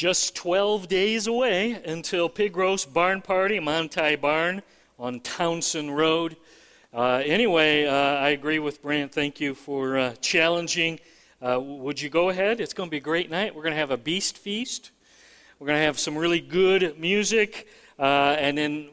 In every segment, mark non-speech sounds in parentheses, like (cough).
just 12 days away until Pig Roast Barn Party, Montai Barn on Townsend Road. Uh, anyway, uh, I agree with Brant. Thank you for uh, challenging. Uh, would you go ahead? It's going to be a great night. We're going to have a beast feast. We're going to have some really good music. Uh, and then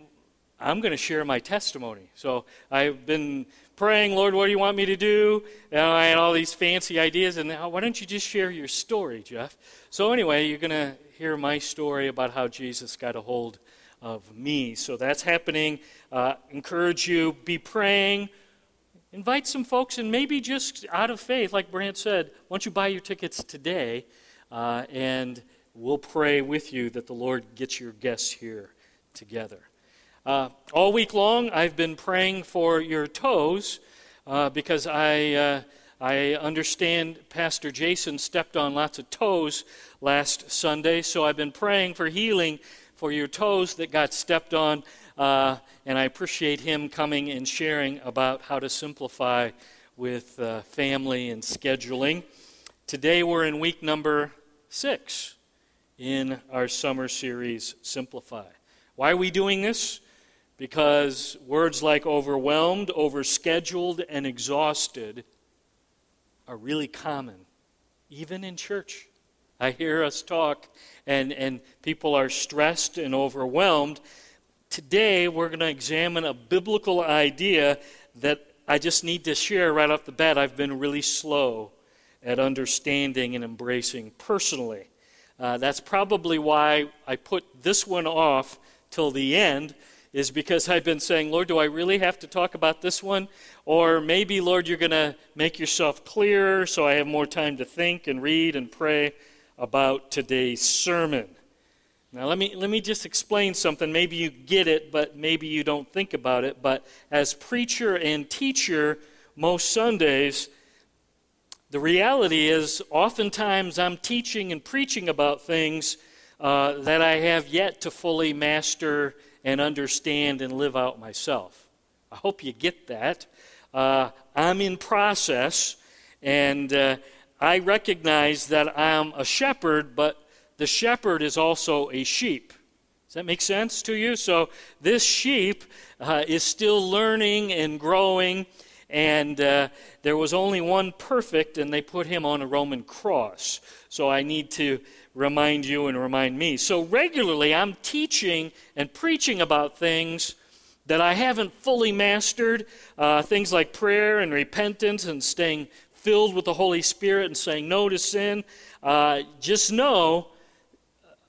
I'm going to share my testimony. So I've been praying, Lord, what do you want me to do? And I had all these fancy ideas, and why don't you just share your story, Jeff? So, anyway, you're going to hear my story about how Jesus got a hold of me. So that's happening. Uh, encourage you, be praying. Invite some folks, and maybe just out of faith, like Brant said, why don't you buy your tickets today, uh, and we'll pray with you that the Lord gets your guests here together. Uh, all week long, I've been praying for your toes uh, because I, uh, I understand Pastor Jason stepped on lots of toes last Sunday, so I've been praying for healing for your toes that got stepped on, uh, and I appreciate him coming and sharing about how to simplify with uh, family and scheduling. Today, we're in week number six in our summer series, Simplify. Why are we doing this? Because words like overwhelmed, overscheduled, and exhausted are really common, even in church. I hear us talk, and, and people are stressed and overwhelmed. Today, we're going to examine a biblical idea that I just need to share right off the bat. I've been really slow at understanding and embracing personally. Uh, that's probably why I put this one off till the end is because I've been saying, Lord, do I really have to talk about this one? Or maybe, Lord, you're going to make yourself clearer so I have more time to think and read and pray about today's sermon. Now, let me, let me just explain something. Maybe you get it, but maybe you don't think about it. But as preacher and teacher, most Sundays, the reality is oftentimes I'm teaching and preaching about things uh, that I have yet to fully master and understand and live out myself. I hope you get that. Uh, I'm in process, and uh, I recognize that I'm a shepherd, but the shepherd is also a sheep. Does that make sense to you? So this sheep uh, is still learning and growing, and uh, there was only one perfect, and they put him on a Roman cross. So I need to remind you and remind me. So regularly, I'm teaching and preaching about things that I haven't fully mastered uh, things like prayer and repentance and staying filled with the Holy Spirit and saying no to sin. Uh, just know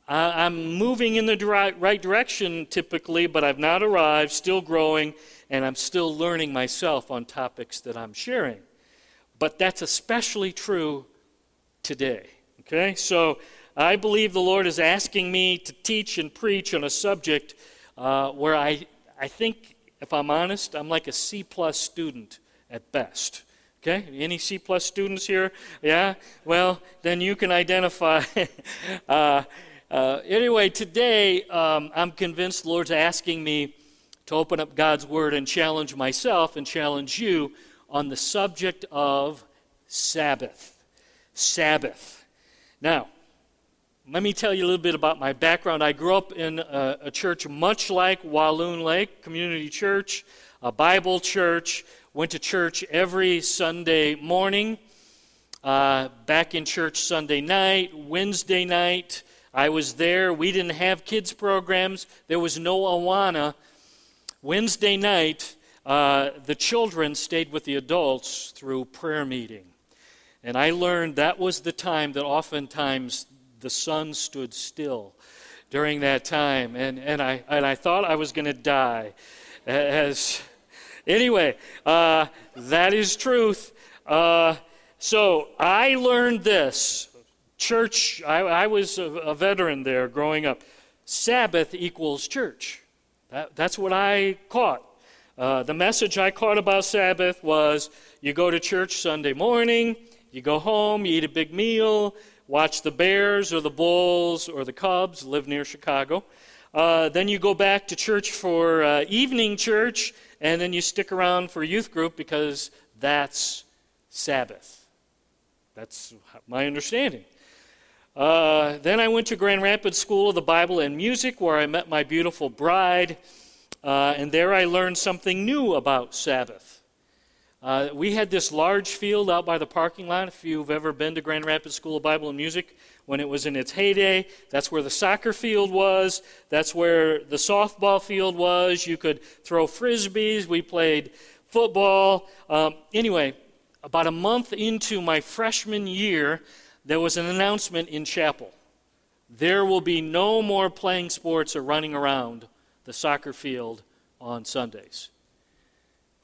I'm moving in the right direction typically, but I've not arrived, still growing, and I'm still learning myself on topics that I'm sharing. But that's especially true today. Okay? So I believe the Lord is asking me to teach and preach on a subject uh, where I, I think, if I'm honest, I'm like a C plus student at best. Okay? Any C plus students here? Yeah? Well, then you can identify. (laughs) uh, uh, anyway, today um, I'm convinced the Lord's asking me to open up God's Word and challenge myself and challenge you on the subject of Sabbath. Sabbath. Now, let me tell you a little bit about my background. I grew up in a, a church much like Walloon Lake Community Church, a Bible church. Went to church every Sunday morning. Uh, back in church Sunday night, Wednesday night. I was there. We didn't have kids' programs. There was no Awana. Wednesday night, uh, the children stayed with the adults through prayer meeting. And I learned that was the time that oftentimes the sun stood still during that time. And, and, I, and I thought I was going to die. As, anyway, uh, that is truth. Uh, so I learned this. Church, I, I was a, a, veteran there growing up. Sabbath equals church. That, that's what I caught. Uh, the message I caught about Sabbath was you go to church Sunday morning, you go home, you eat a big meal, watch the Bears or the Bulls or the Cubs, live near Chicago. Uh, then you go back to church for uh, evening church, and then you stick around for youth group because that's Sabbath. That's my understanding. Uh, then I went to Grand Rapids School of the Bible and Music, where I met my beautiful bride, uh, and there I learned something new about Sabbath. Uh, we had this large field out by the parking lot. If you've ever been to Grand Rapids School of Bible and Music, when it was in its heyday, that's where the soccer field was, that's where the softball field was. You could throw frisbees. We played football. Um, anyway, about a month into my freshman year, there was an announcement in chapel. There will be no more playing sports or running around the soccer field on Sundays.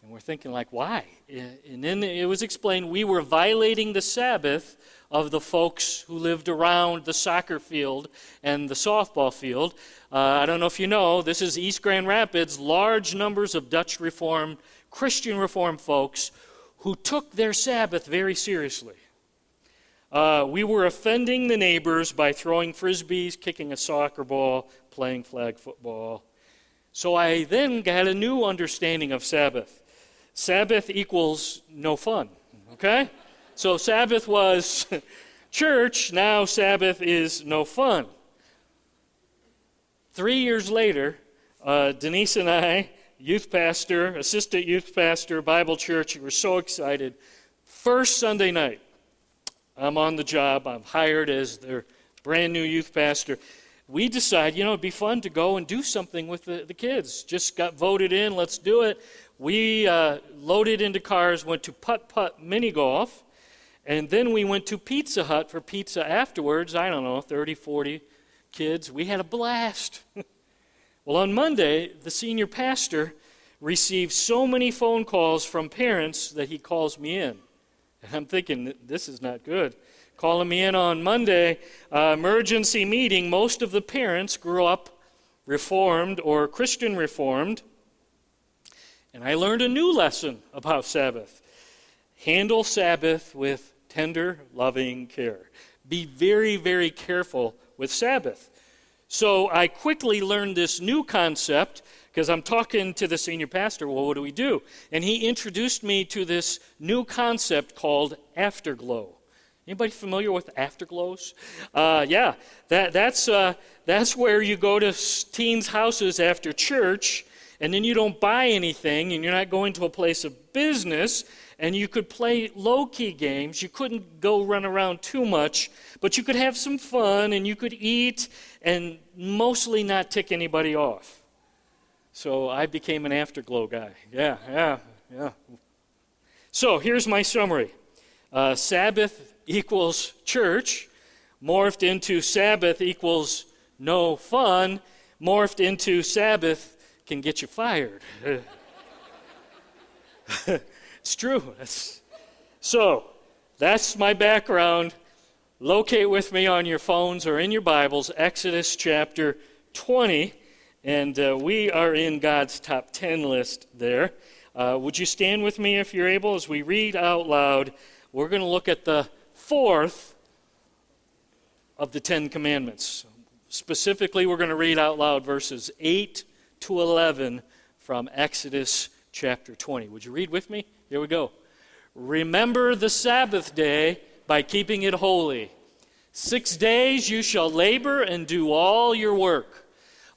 And we're thinking, like, why? And then it was explained we were violating the Sabbath of the folks who lived around the soccer field and the softball field. Uh, I don't know if you know, this is East Grand Rapids, large numbers of Dutch Reformed, Christian Reformed folks who took their Sabbath very seriously. Uh, we were offending the neighbors by throwing frisbees, kicking a soccer ball, playing flag football. So I then got a new understanding of Sabbath. Sabbath equals no fun, okay? So Sabbath was (laughs) church, now Sabbath is no fun. Three years later, uh, Denise and I, youth pastor, assistant youth pastor, Bible church, we were so excited. First Sunday night, I'm on the job, I'm hired as their brand new youth pastor we decide, you know, it'd be fun to go and do something with the, the kids. Just got voted in, let's do it we uh, loaded into cars, went to putt putt mini golf, and then we went to Pizza Hut for pizza afterwards. I don't know, 30, 40 kids. We had a blast. (laughs) well, on Monday, the senior pastor received so many phone calls from parents that he calls me in. And I'm thinking, this is not good. Calling me in on Monday, uh, emergency meeting. Most of the parents grew up Reformed or Christian Reformed. And I learned a new lesson about Sabbath. Handle Sabbath with tender, loving care. Be very, very careful with Sabbath. So I quickly learned this new concept because I'm talking to the senior pastor. Well, what do we do? And he introduced me to this new concept called afterglow. Anybody familiar with afterglows? Uh, yeah, that, that's, uh, that's where you go to teens' houses after church and then you don't buy anything and you're not going to a place of business and you could play low key games. You couldn't go run around too much, but you could have some fun and you could eat and mostly not tick anybody off. So I became an afterglow guy. Yeah, yeah, yeah. So here's my summary uh, Sabbath equals church, morphed into Sabbath equals no fun, morphed into Sabbath can get you fired. (laughs) it's true. so, that's my background. Locate with me on your phones or in your Bibles Exodus chapter 20, and uh, we are in God's top 10 list there. Uh, would you stand with me if you're able as we read out loud? We're going to look at the fourth of the Ten Commandments. Specifically, we're going to read out loud verses 8 to 11 from Exodus chapter 20. Would you read with me? Here we go. Remember the Sabbath day by keeping it holy. Six days you shall labor and do all your work.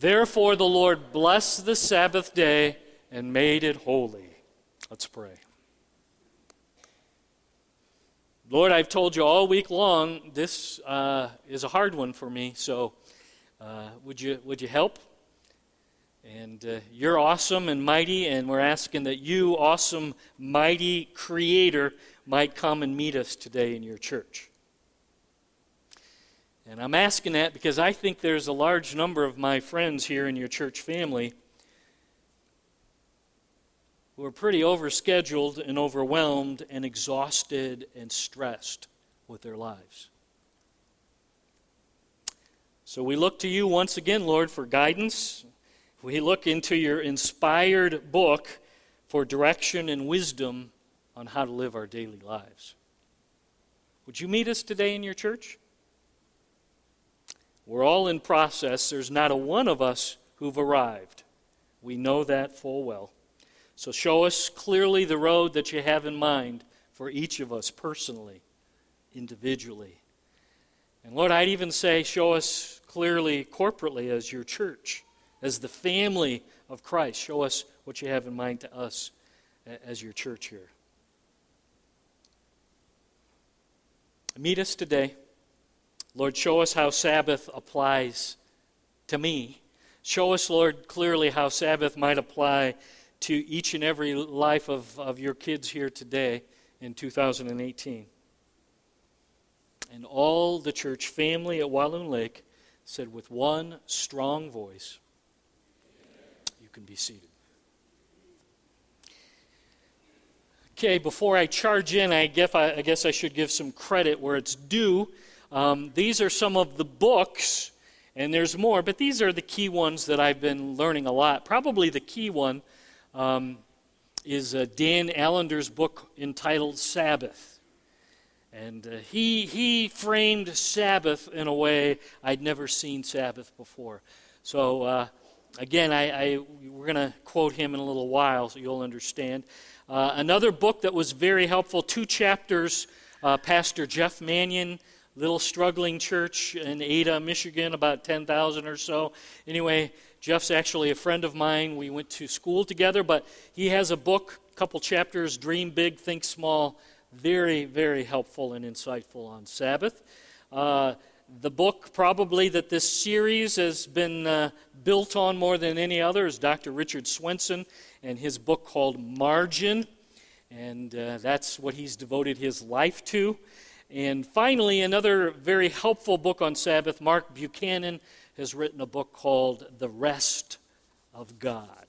Therefore the Lord blessed the Sabbath day and made it holy. Let's pray. Lord, I've told you all week long this uh, is a hard one for me, so uh, would, you, would you help? And uh, you're awesome and mighty, and we're asking that you, awesome, mighty creator, might come and meet us today in your church. And I'm asking that because I think there's a large number of my friends here in your church family who are pretty overscheduled and overwhelmed and exhausted and stressed with their lives. So we look to you once again, Lord, for guidance. We look into your inspired book for direction and wisdom on how to live our daily lives. Would you meet us today in your church? We're all in process. There's not a one of us who've arrived. We know that full well. So show us clearly the road that you have in mind for each of us personally, individually. And Lord, I'd even say, show us clearly corporately as your church, as the family of Christ. Show us what you have in mind to us as your church here. Meet us today. Lord, show us how Sabbath applies to me. Show us, Lord, clearly how Sabbath might apply to each and every life of, of your kids here today in 2018. And all the church family at Walloon Lake said with one strong voice, You can be seated. Okay, before I charge in, I guess I, I, guess I should give some credit where it's due. Um, these are some of the books, and there's more, but these are the key ones that I've been learning a lot. Probably the key one um, is uh, Dan Allender's book entitled Sabbath. And uh, he, he framed Sabbath in a way I'd never seen Sabbath before. So, uh, again, I, I we're going to quote him in a little while so you'll understand. Uh, another book that was very helpful, two chapters, uh, Pastor Jeff Manion, little struggling church in Ada, Michigan, about 10,000 or so. Anyway, Jeff's actually a friend of mine. We went to school together, but he has a book, a couple chapters, Dream Big, Think Small very, very helpful and insightful on Sabbath. Uh, the book, probably, that this series has been uh, built on more than any other is Dr. Richard Swenson and his book called Margin. And uh, that's what he's devoted his life to. And finally, another very helpful book on Sabbath, Mark Buchanan has written a book called The Rest of God.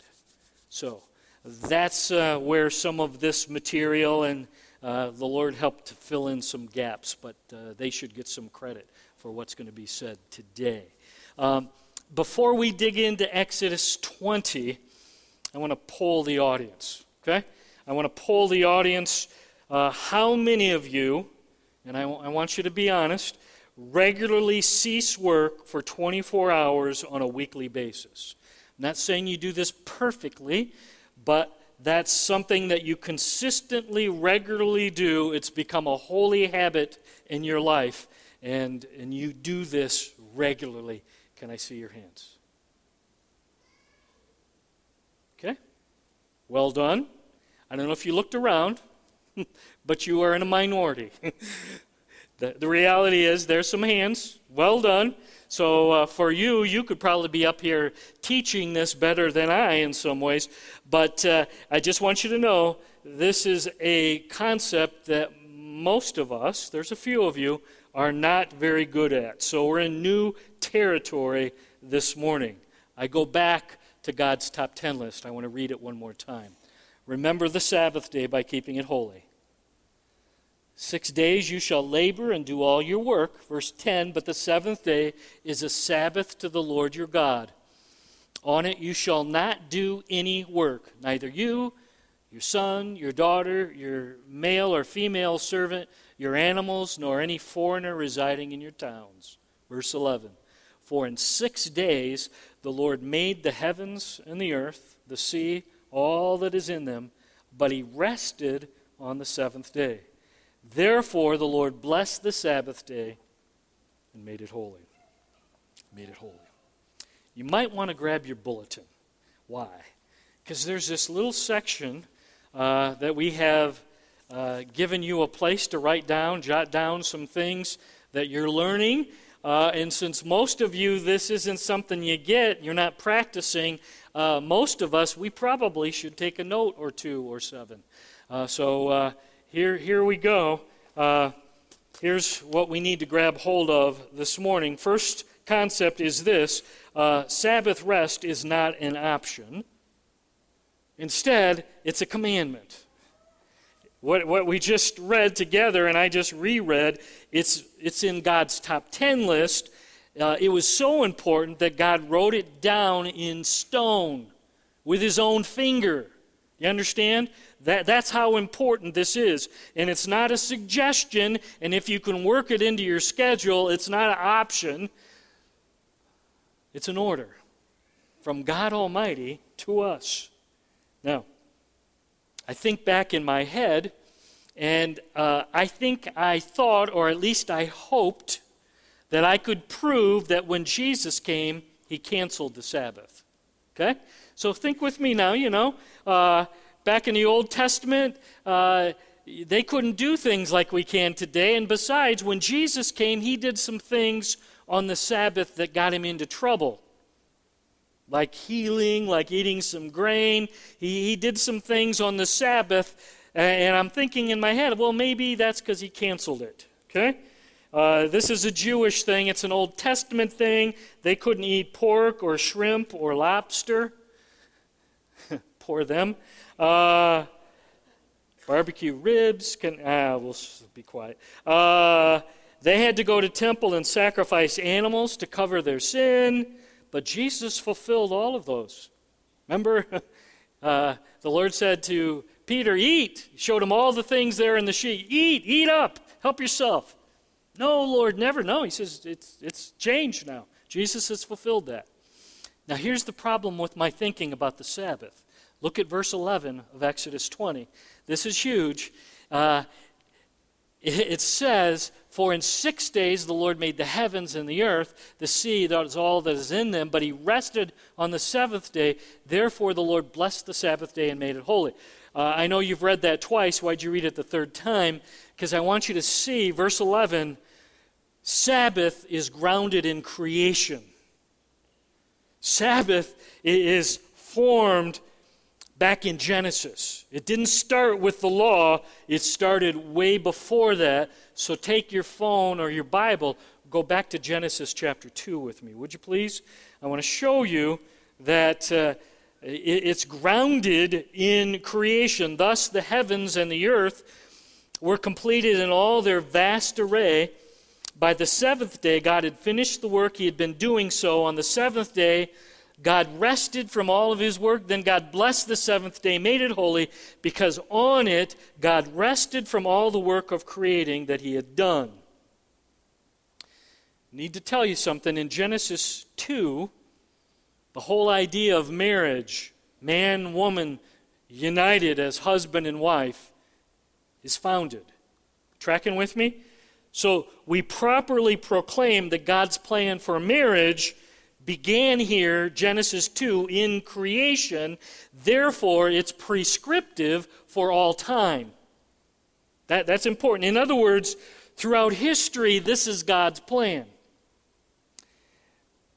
So that's uh, where some of this material and uh, the Lord helped to fill in some gaps, but uh, they should get some credit for what's going to be said today. Um, before we dig into Exodus 20, I want to poll the audience, okay? I want to poll the audience. Uh, how many of you, and I, want you to be honest, regularly cease work for 24 hours on a weekly basis? I'm not saying you do this perfectly, but that's something that you consistently, regularly do. It's become a holy habit in your life, and, and you do this regularly. Can I see your hands? Okay. Well done. I don't know if you looked around, (laughs) but you are in a minority. (laughs) the, the reality is, there's some hands. Well done. So uh, for you, you could probably be up here teaching this better than I in some ways. But uh, I just want you to know this is a concept that most of us, there's a few of you, are not very good at. So we're in new territory this morning. I go back to God's top 10 list. I want to read it one more time. Remember the Sabbath day by keeping it holy. Six days you shall labor and do all your work. Verse 10 But the seventh day is a Sabbath to the Lord your God. On it you shall not do any work, neither you, your son, your daughter, your male or female servant, your animals, nor any foreigner residing in your towns. Verse 11 For in six days the Lord made the heavens and the earth, the sea, all that is in them, but he rested on the seventh day. Therefore, the Lord blessed the Sabbath day and made it holy. Made it holy. You might want to grab your bulletin. Why? Because there's this little section uh, that we have uh, given you a place to write down, jot down some things that you're learning. Uh, and since most of you, this isn't something you get, you're not practicing, uh, most of us, we probably should take a note or two or seven. Uh, so uh, here, here we go. Uh, here's what we need to grab hold of this morning. First concept is this uh, Sabbath rest is not an option, instead, it's a commandment. What, what we just read together, and I just reread, it's, it's in God's top 10 list. Uh, it was so important that God wrote it down in stone with his own finger. You understand? That, that's how important this is. And it's not a suggestion, and if you can work it into your schedule, it's not an option. It's an order from God Almighty to us. Now, I think back in my head, and uh, I think I thought, or at least I hoped, that I could prove that when Jesus came, he canceled the Sabbath. Okay? So think with me now, you know. Uh, back in the Old Testament, uh, they couldn't do things like we can today. And besides, when Jesus came, he did some things on the Sabbath that got him into trouble. Like healing, like eating some grain. He, he did some things on the Sabbath. And I'm thinking in my head, well, maybe that's because he canceled it. Okay? Uh, this is a Jewish thing, it's an Old Testament thing. They couldn't eat pork or shrimp or lobster. (laughs) Poor them. Uh, barbecue ribs can, ah, we'll be quiet. Uh, they had to go to temple and sacrifice animals to cover their sin, but Jesus fulfilled all of those. Remember, (laughs) uh, the Lord said to Peter, Eat. He showed him all the things there in the sheet. Eat, eat up, help yourself. No, Lord, never. No, he says it's, it's changed now. Jesus has fulfilled that. Now, here's the problem with my thinking about the Sabbath. Look at verse 11 of Exodus 20. This is huge. Uh, (laughs) it, says, For in six days the Lord made the heavens and the earth, the sea, that is all that is in them, but he rested on the seventh day. Therefore the Lord blessed the Sabbath day and made it holy. Uh, I know you've read that twice. Why'd you read it the third time? Because I want you to see verse 11 Sabbath is grounded in creation. Sabbath is formed back in Genesis. It didn't start with the law, it started way before that. So take your phone or your Bible, go back to Genesis chapter 2 with me, would you please? I want to show you that uh, it's grounded in creation. Thus, the heavens and the earth were completed in all their vast array. By the seventh day, God had finished the work he had been doing so. On the seventh day, God rested from all of his work. Then God blessed the seventh day, made it holy, because on it God rested from all the work of creating that he had done. Need to tell you something. In Genesis 2, the whole idea of marriage, man, woman, united as husband and wife, is founded. Tracking with me? So we properly proclaim that God's plan for marriage began here, Genesis 2, in creation. Therefore, it's prescriptive for all time. That, that's important. In other words, throughout history, this is God's plan.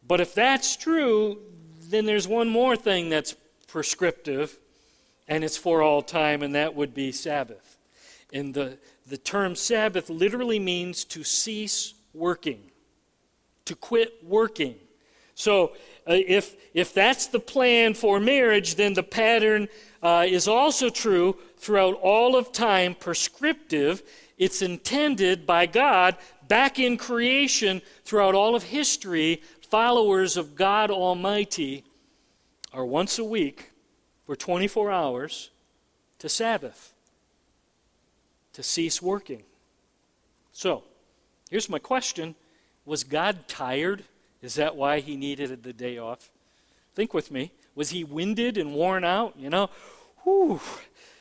But if that's true, then there's one more thing that's prescriptive, and it's for all time, and that would be Sabbath. And the, the term Sabbath literally means to cease working, to quit working. So, uh, if, if that's the plan for marriage, then the pattern uh, is also true throughout all of time, prescriptive. It's intended by God back in creation throughout all of history. Followers of God Almighty are once a week for 24 hours to Sabbath, to cease working. So, here's my question Was God tired? Is that why he needed the day off? Think with me. Was he winded and worn out? You know, whew,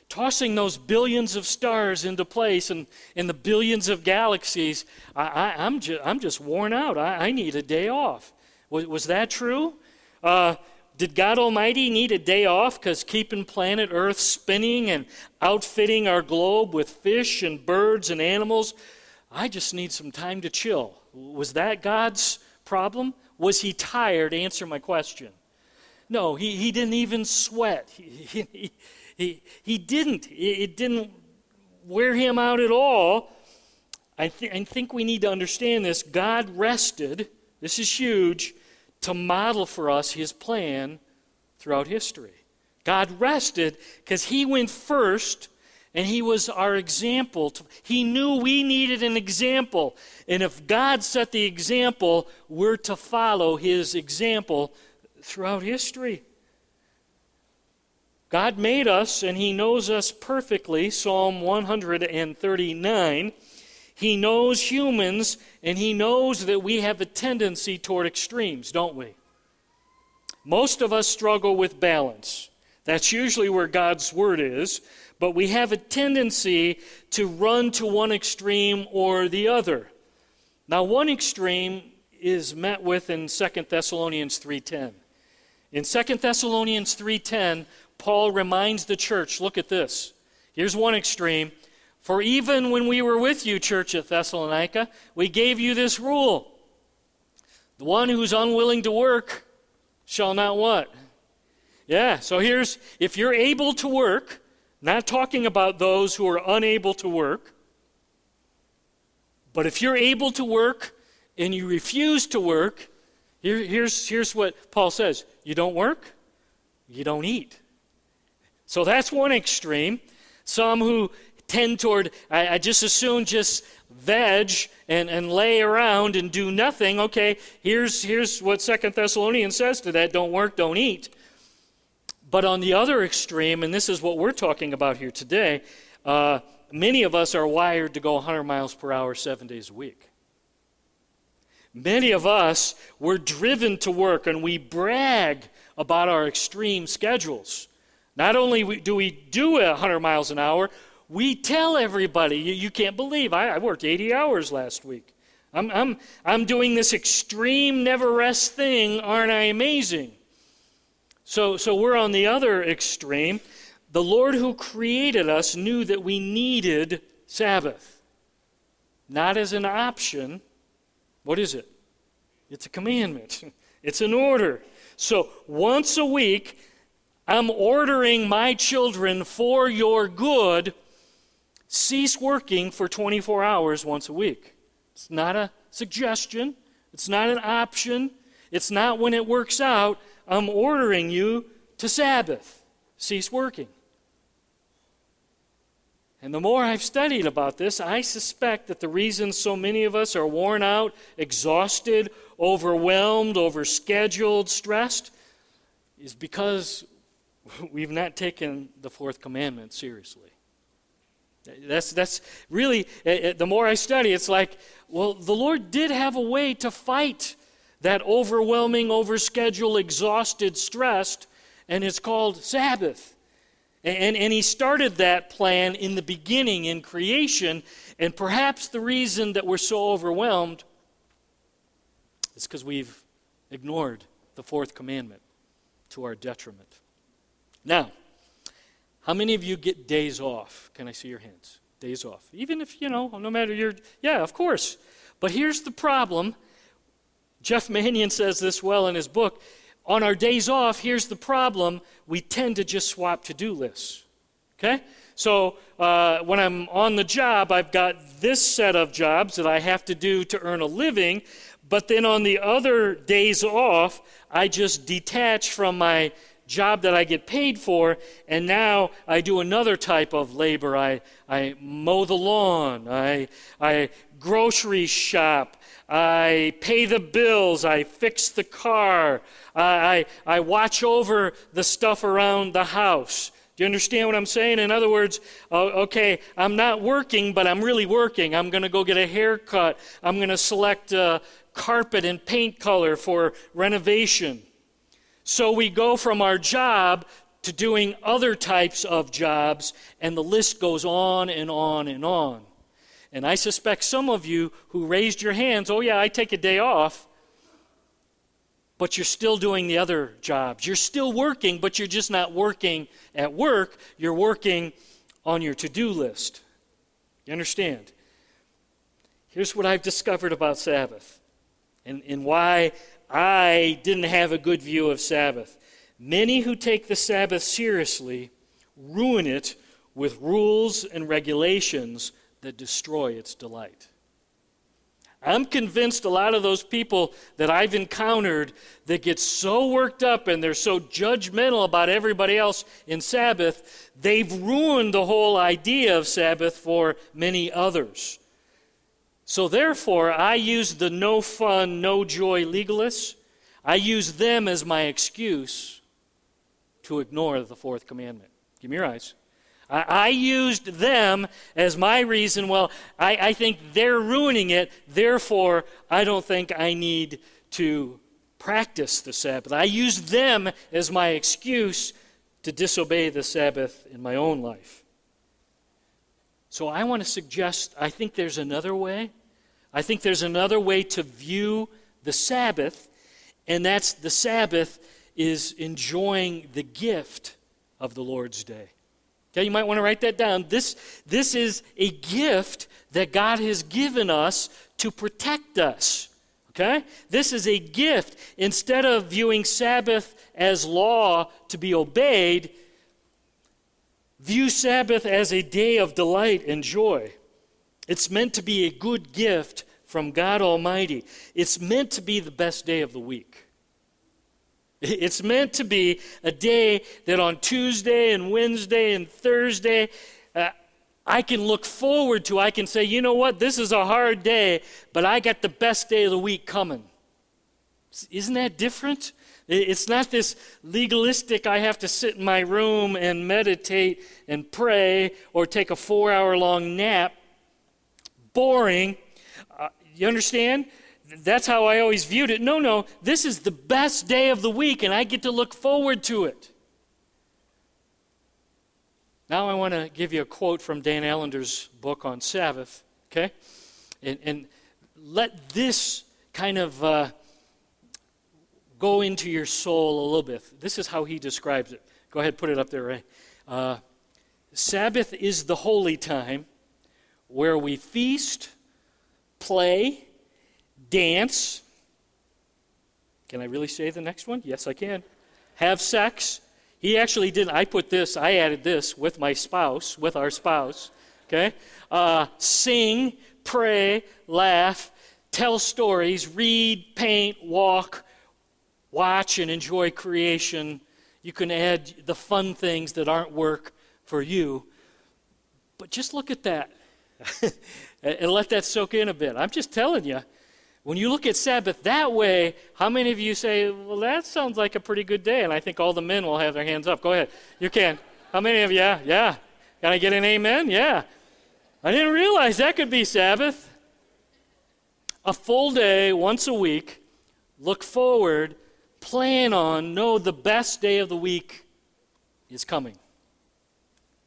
tossing those billions of stars into place and, and the billions of galaxies. I, am ju- I'm just worn out. I, I, need a day off. Was, was that true? Uh, did God Almighty need a day off because keeping planet Earth spinning and outfitting our globe with fish and birds and animals? I just need some time to chill. Was that God's problem? Was he tired? Answer my question. No, he, he didn't even sweat. He, he, he, he didn't. It didn't wear him out at all. I, th- I think we need to understand this. God rested, this is huge, to model for us his plan throughout history. God rested because he went first and he was our example. He knew we needed an example. And if God set the example, we're to follow his example throughout history. God made us and he knows us perfectly. Psalm 139. He knows humans and he knows that we have a tendency toward extremes, don't we? Most of us struggle with balance. That's usually where God's word is but we have a tendency to run to one extreme or the other. Now, one extreme is met with in 2 Thessalonians 3:10. In 2 Thessalonians 3:10, Paul reminds the church, look at this. Here's one extreme. For even when we were with you, church at Thessalonica, we gave you this rule. The one who's unwilling to work shall not what? Yeah, so here's if you're able to work, not talking about those who are unable to work. But if you're able to work and you refuse to work, here, here's, here's what Paul says you don't work, you don't eat. So that's one extreme. Some who tend toward, I, I just as soon just veg and, and lay around and do nothing. Okay, here's, here's what Second Thessalonians says to that don't work, don't eat. But on the other extreme, and this is what we're talking about here today, uh, many of us are wired to go 100 miles per hour seven days a week. Many of us, we're driven to work and we brag about our extreme schedules. Not only do we do 100 miles an hour, we tell everybody, you, you can't believe, I, I, worked 80 hours last week. I'm, I'm, I'm doing this extreme never rest thing. Aren't I amazing? So, so we're on the other extreme. The Lord who created us knew that we needed Sabbath. Not as an option. What is it? It's a commandment, (laughs) it's an order. So once a week, I'm ordering my children for your good. Cease working for 24 hours once a week. It's not a suggestion, it's not an option, it's not when it works out. I'm ordering you to Sabbath, cease working. And the more I've studied about this, I suspect that the reason so many of us are worn out, exhausted, overwhelmed, overscheduled, stressed, is because (laughs) we've not taken the fourth commandment seriously. That's, that's really, eh, eh, the more I study, it's like, well, the Lord did have a way to fight that overwhelming, overscheduled, exhausted, stressed, and it's called Sabbath. And, and he started that plan in the beginning, in creation, and perhaps the reason that we're so overwhelmed is because we've ignored the fourth commandment to our detriment. Now, how many of you get days off? Can I see your hands? Days off. Even if, you know, no matter your, yeah, of course. But here's the problem Jeff Manion says this well in his book. On our days off, here's the problem we tend to just swap to do lists. Okay? So uh, when I'm on the job, I've got this set of jobs that I have to do to earn a living. But then on the other days off, I just detach from my job that I get paid for, and now I do another type of labor. I, I mow the lawn, I, I grocery shop, I pay the bills. I fix the car. I, I, I watch over the stuff around the house. Do you understand what I'm saying? In other words, okay, I'm not working, but I'm really working. I'm going to go get a haircut. I'm going to select a carpet and paint color for renovation. So we go from our job to doing other types of jobs, and the list goes on and on and on. And I suspect some of you who raised your hands, oh, yeah, I take a day off, but you're still doing the other jobs. You're still working, but you're just not working at work. You're working on your to do list. You understand? Here's what I've discovered about Sabbath and, and why I didn't have a good view of Sabbath. Many who take the Sabbath seriously ruin it with rules and regulations that destroy its delight. I'm convinced a lot of those people that I've encountered that get so worked up and they're so judgmental about everybody else in Sabbath, they've ruined the whole idea of Sabbath for many others. So, therefore, I use the no fun, no joy legalists, I use them as my excuse to ignore the fourth commandment. Give me your eyes. I, I used them as my reason. Well, I, I think they're ruining it, therefore, I don't think I need to practice the Sabbath. I used them as my excuse to disobey the Sabbath in my own life. So I want to suggest I think there's another way. I think there's another way to view the Sabbath, and that's the Sabbath is enjoying the gift of the Lord's day. Okay, you might want to write that down. This, this is a gift that God has given us to protect us. Okay? This is a gift. Instead of viewing Sabbath as law to be obeyed, view Sabbath as a day of delight and joy. It's meant to be a good gift from God Almighty. It's meant to be the best day of the week. It's meant to be a day that on Tuesday and Wednesday and Thursday, uh, I can look forward to. I can say, you know what, this is a hard day, but I got the best day of the week coming. Isn't that different? It's not this legalistic, I have to sit in my room and meditate and pray or take a four hour long nap. Boring. Uh, you understand? that's how I always viewed it. No, no, this is the best day of the week, and I get to look forward to it. Now, I want to give you a quote from Dan Allender's book on Sabbath, okay? And, and let this kind of uh, go into your soul a little bit. This is how he describes it. Go ahead, put it up there, Ray. Uh, Sabbath is the holy time where we feast, play, dance. Can I really say the next one? Yes, I can. Have sex. He actually didn't. I put this, I added this with my spouse, with our spouse. Okay? Uh, sing, pray, laugh, tell stories, read, paint, walk, watch, and enjoy creation. You can add the fun things that aren't work for you. But just look at that (laughs) and let that soak in a bit. I'm just telling you, when you look at Sabbath that way, how many of you say, Well, that sounds like a pretty good day? And I think all the men will have their hands up. Go ahead. You can. How many of you? Yeah. yeah. Can I get an amen? Yeah. I didn't realize that could be Sabbath. A full day, once a week, look forward, plan on, know the best day of the week is coming.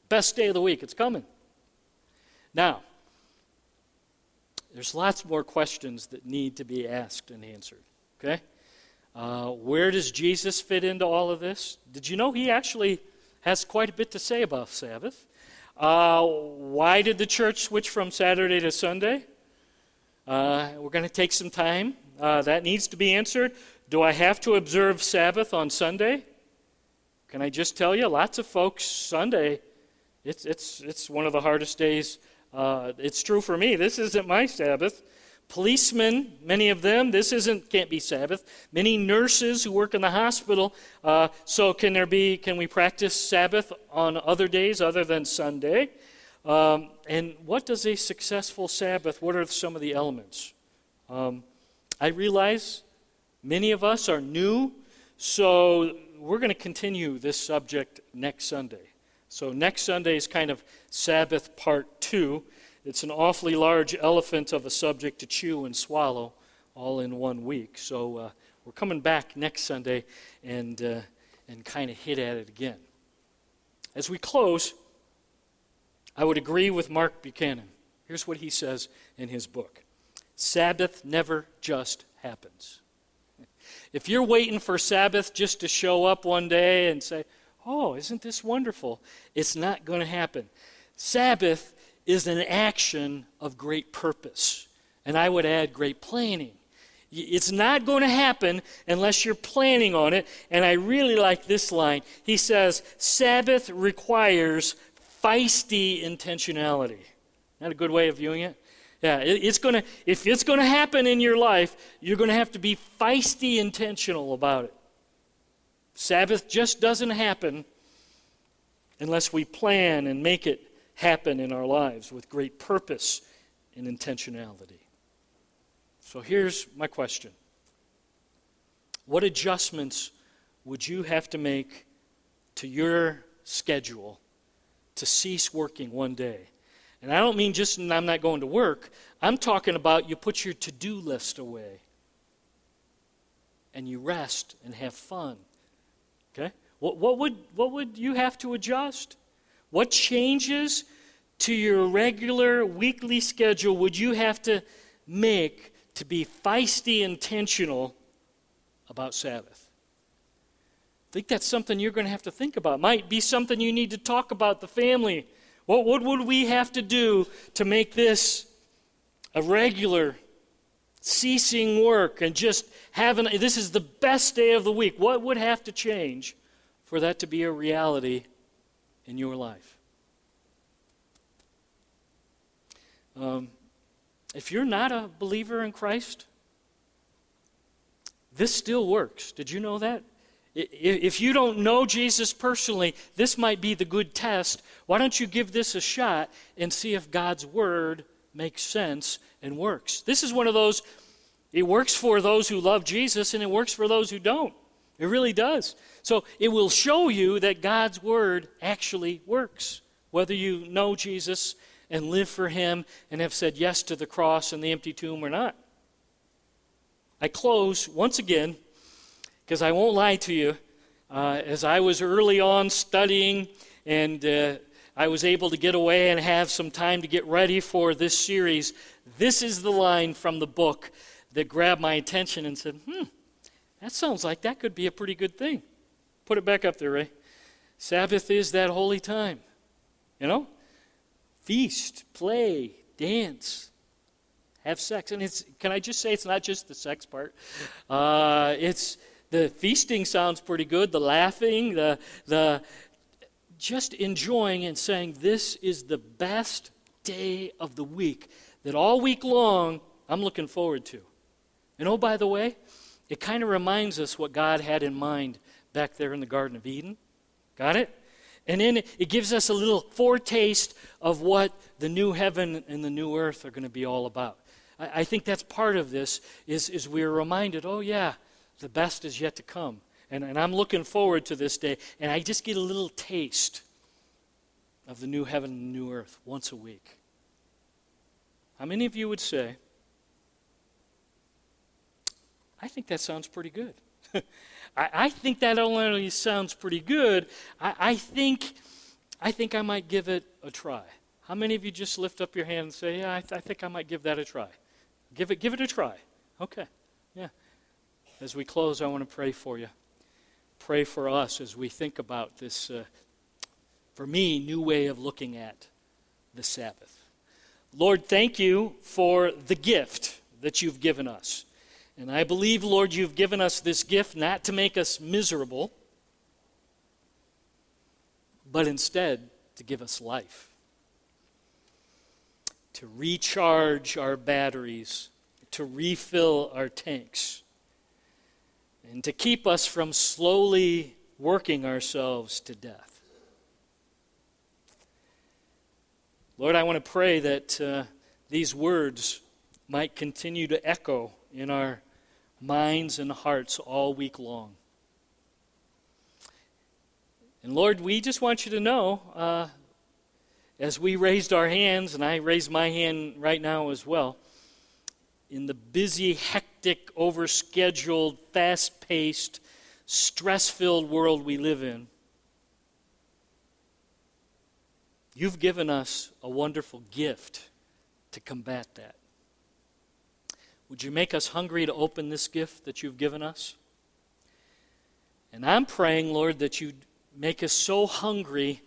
Best day of the week, it's coming. Now, there's lots more questions that need to be asked and answered. Okay? Uh, where does Jesus fit into all of this? Did you know he actually has quite a bit to say about Sabbath? Uh, why did the church switch from Saturday to Sunday? Uh, we're going to take some time. Uh, that needs to be answered. Do I have to observe Sabbath on Sunday? Can I just tell you, lots of folks, Sunday, it's, it's, it's one of the hardest days uh, it's true for me. This isn't my Sabbath. Policemen, many of them, this isn't can't be Sabbath. Many nurses who work in the hospital. Uh, so can there be? Can we practice Sabbath on other days other than Sunday? Um, and what does a successful Sabbath? What are some of the elements? Um, I realize many of us are new, so we're going to continue this subject next Sunday. So, next Sunday is kind of Sabbath part two. It's an awfully large elephant of a subject to chew and swallow all in one week. So, uh, we're coming back next Sunday and, uh, and kind of hit at it again. As we close, I would agree with Mark Buchanan. Here's what he says in his book Sabbath never just happens. (laughs) If you're waiting for Sabbath just to show up one day and say, oh, isn't this wonderful? It's not going to happen. Sabbath is an action of great purpose, and I would add great planning. It's not going to happen unless you're planning on it. And I really like this line. He says, Sabbath requires feisty intentionality. Not a good way of viewing it? Yeah, it's gonna if it's gonna happen in your life, you're gonna have to be feisty intentional about it. Sabbath just doesn't happen unless we plan and make it happen in our lives with great purpose and intentionality. So here's my question What adjustments would you have to make to your schedule to cease working one day? And I don't mean just I'm not going to work. I'm talking about you put your to do list away and you rest and have fun. What, what, would, what would you have to adjust? What changes to your regular weekly schedule would you have to make to be feisty intentional about Sabbath? I think that's something you're going to have to think about. Might be something you need to talk about the family. What, what would we have to do to make this a regular, ceasing work and just having this is the best day of the week? What would have to change for that to be a reality in your life? Um, if you're not a believer in Christ, this still works. Did you know that? If you don't know Jesus personally, this might be the good test. Why don't you give this a shot and see if God's Word makes sense and works? This is one of those, it works for those who love Jesus and it works for those who don't. It really does. So it will show you that God's Word actually works, whether you know Jesus and live for Him and have said yes to the cross and the empty tomb or not. I close once again because I won't lie to you. Uh, as I was early on studying and uh, I was able to get away and have some time to get ready for this series, this is the line from the book that grabbed my attention and said, hmm, that sounds like that could be a pretty good thing. Put it back up there, Ray. Sabbath is that holy time. You know? Feast, play, dance, have sex. And it's, can I just say it's not just the sex part? Uh, it's the feasting sounds pretty good, the laughing, the, the just enjoying and saying, This is the best day of the week that all week long I'm looking forward to. And oh, by the way, it kind of reminds us what God had in mind back there in the Garden of Eden. Got it? And then it gives us a little foretaste of what the new heaven and the new earth are going to be all about. I, I think that's part of this is, is we're reminded, oh yeah, the best is yet to come. And, and I'm looking forward to this day. And I just get a little taste of the new heaven and new earth once a week. How many of you would say, I think that sounds pretty good? (laughs) I, I, think that only sounds pretty good. I, I, think, I think I might give it a try. How many of you just lift up your hand and say, Yeah, I, th- I think I might give that a try? Give it, give it a try. Okay. Yeah. As we close, I want to pray for you. Pray for us as we think about this, uh, for me, new way of looking at the Sabbath. Lord, thank you for the gift that you've given us. And I believe, Lord, you've given us this gift not to make us miserable, but instead to give us life, to recharge our batteries, to refill our tanks and to keep us from slowly working ourselves to death. Lord, I want to pray that uh, these words might continue to echo in our minds and hearts all week long. And Lord, we just want you to know, uh, as we raised our hands, and I raise my hand right now as well, in the busy, hectic, overscheduled, fast paced, stress filled world we live in, you've given us a wonderful gift to combat that. Would you make us hungry to open this gift that you've given us? And I'm praying, Lord, that you'd make us so hungry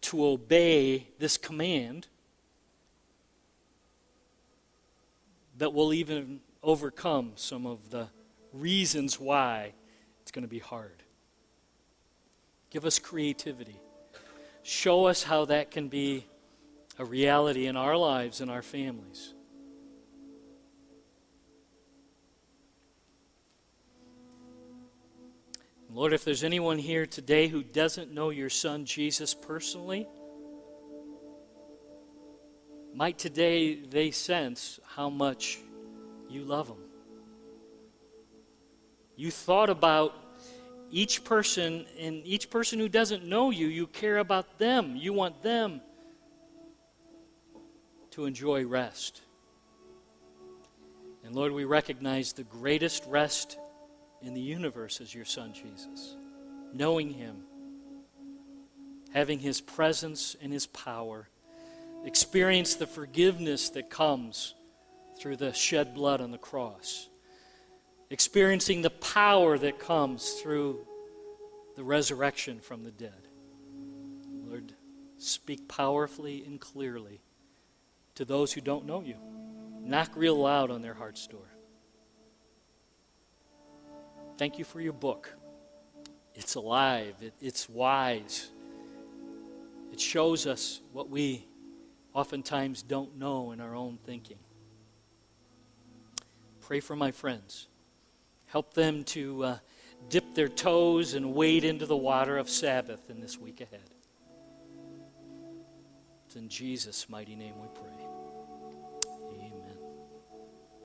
to obey this command that we'll even overcome some of the reasons why it's going to be hard. Give us creativity. Show us how that can be a reality in our lives and our families. Lord, if there's anyone here today who doesn't know your son Jesus personally, might today they sense how much you love them. You thought about each person, and each person who doesn't know you, you care about them. You want them to enjoy rest. And Lord, we recognize the greatest rest in the universe is your Son, Jesus. Knowing Him, having His presence and His power, experience the forgiveness that comes through the shed blood on the cross, experiencing the power that comes through the resurrection from the dead. Lord, speak powerfully and clearly to those who don't know you. Knock real loud on their heart's door. Thank you for your book. It's alive, it, it's wise. It shows us what we oftentimes don't know in our own thinking. Pray for my friends. Help them to uh, dip their toes and wade into the water of Sabbath in this week ahead. It's in Jesus' mighty name we pray.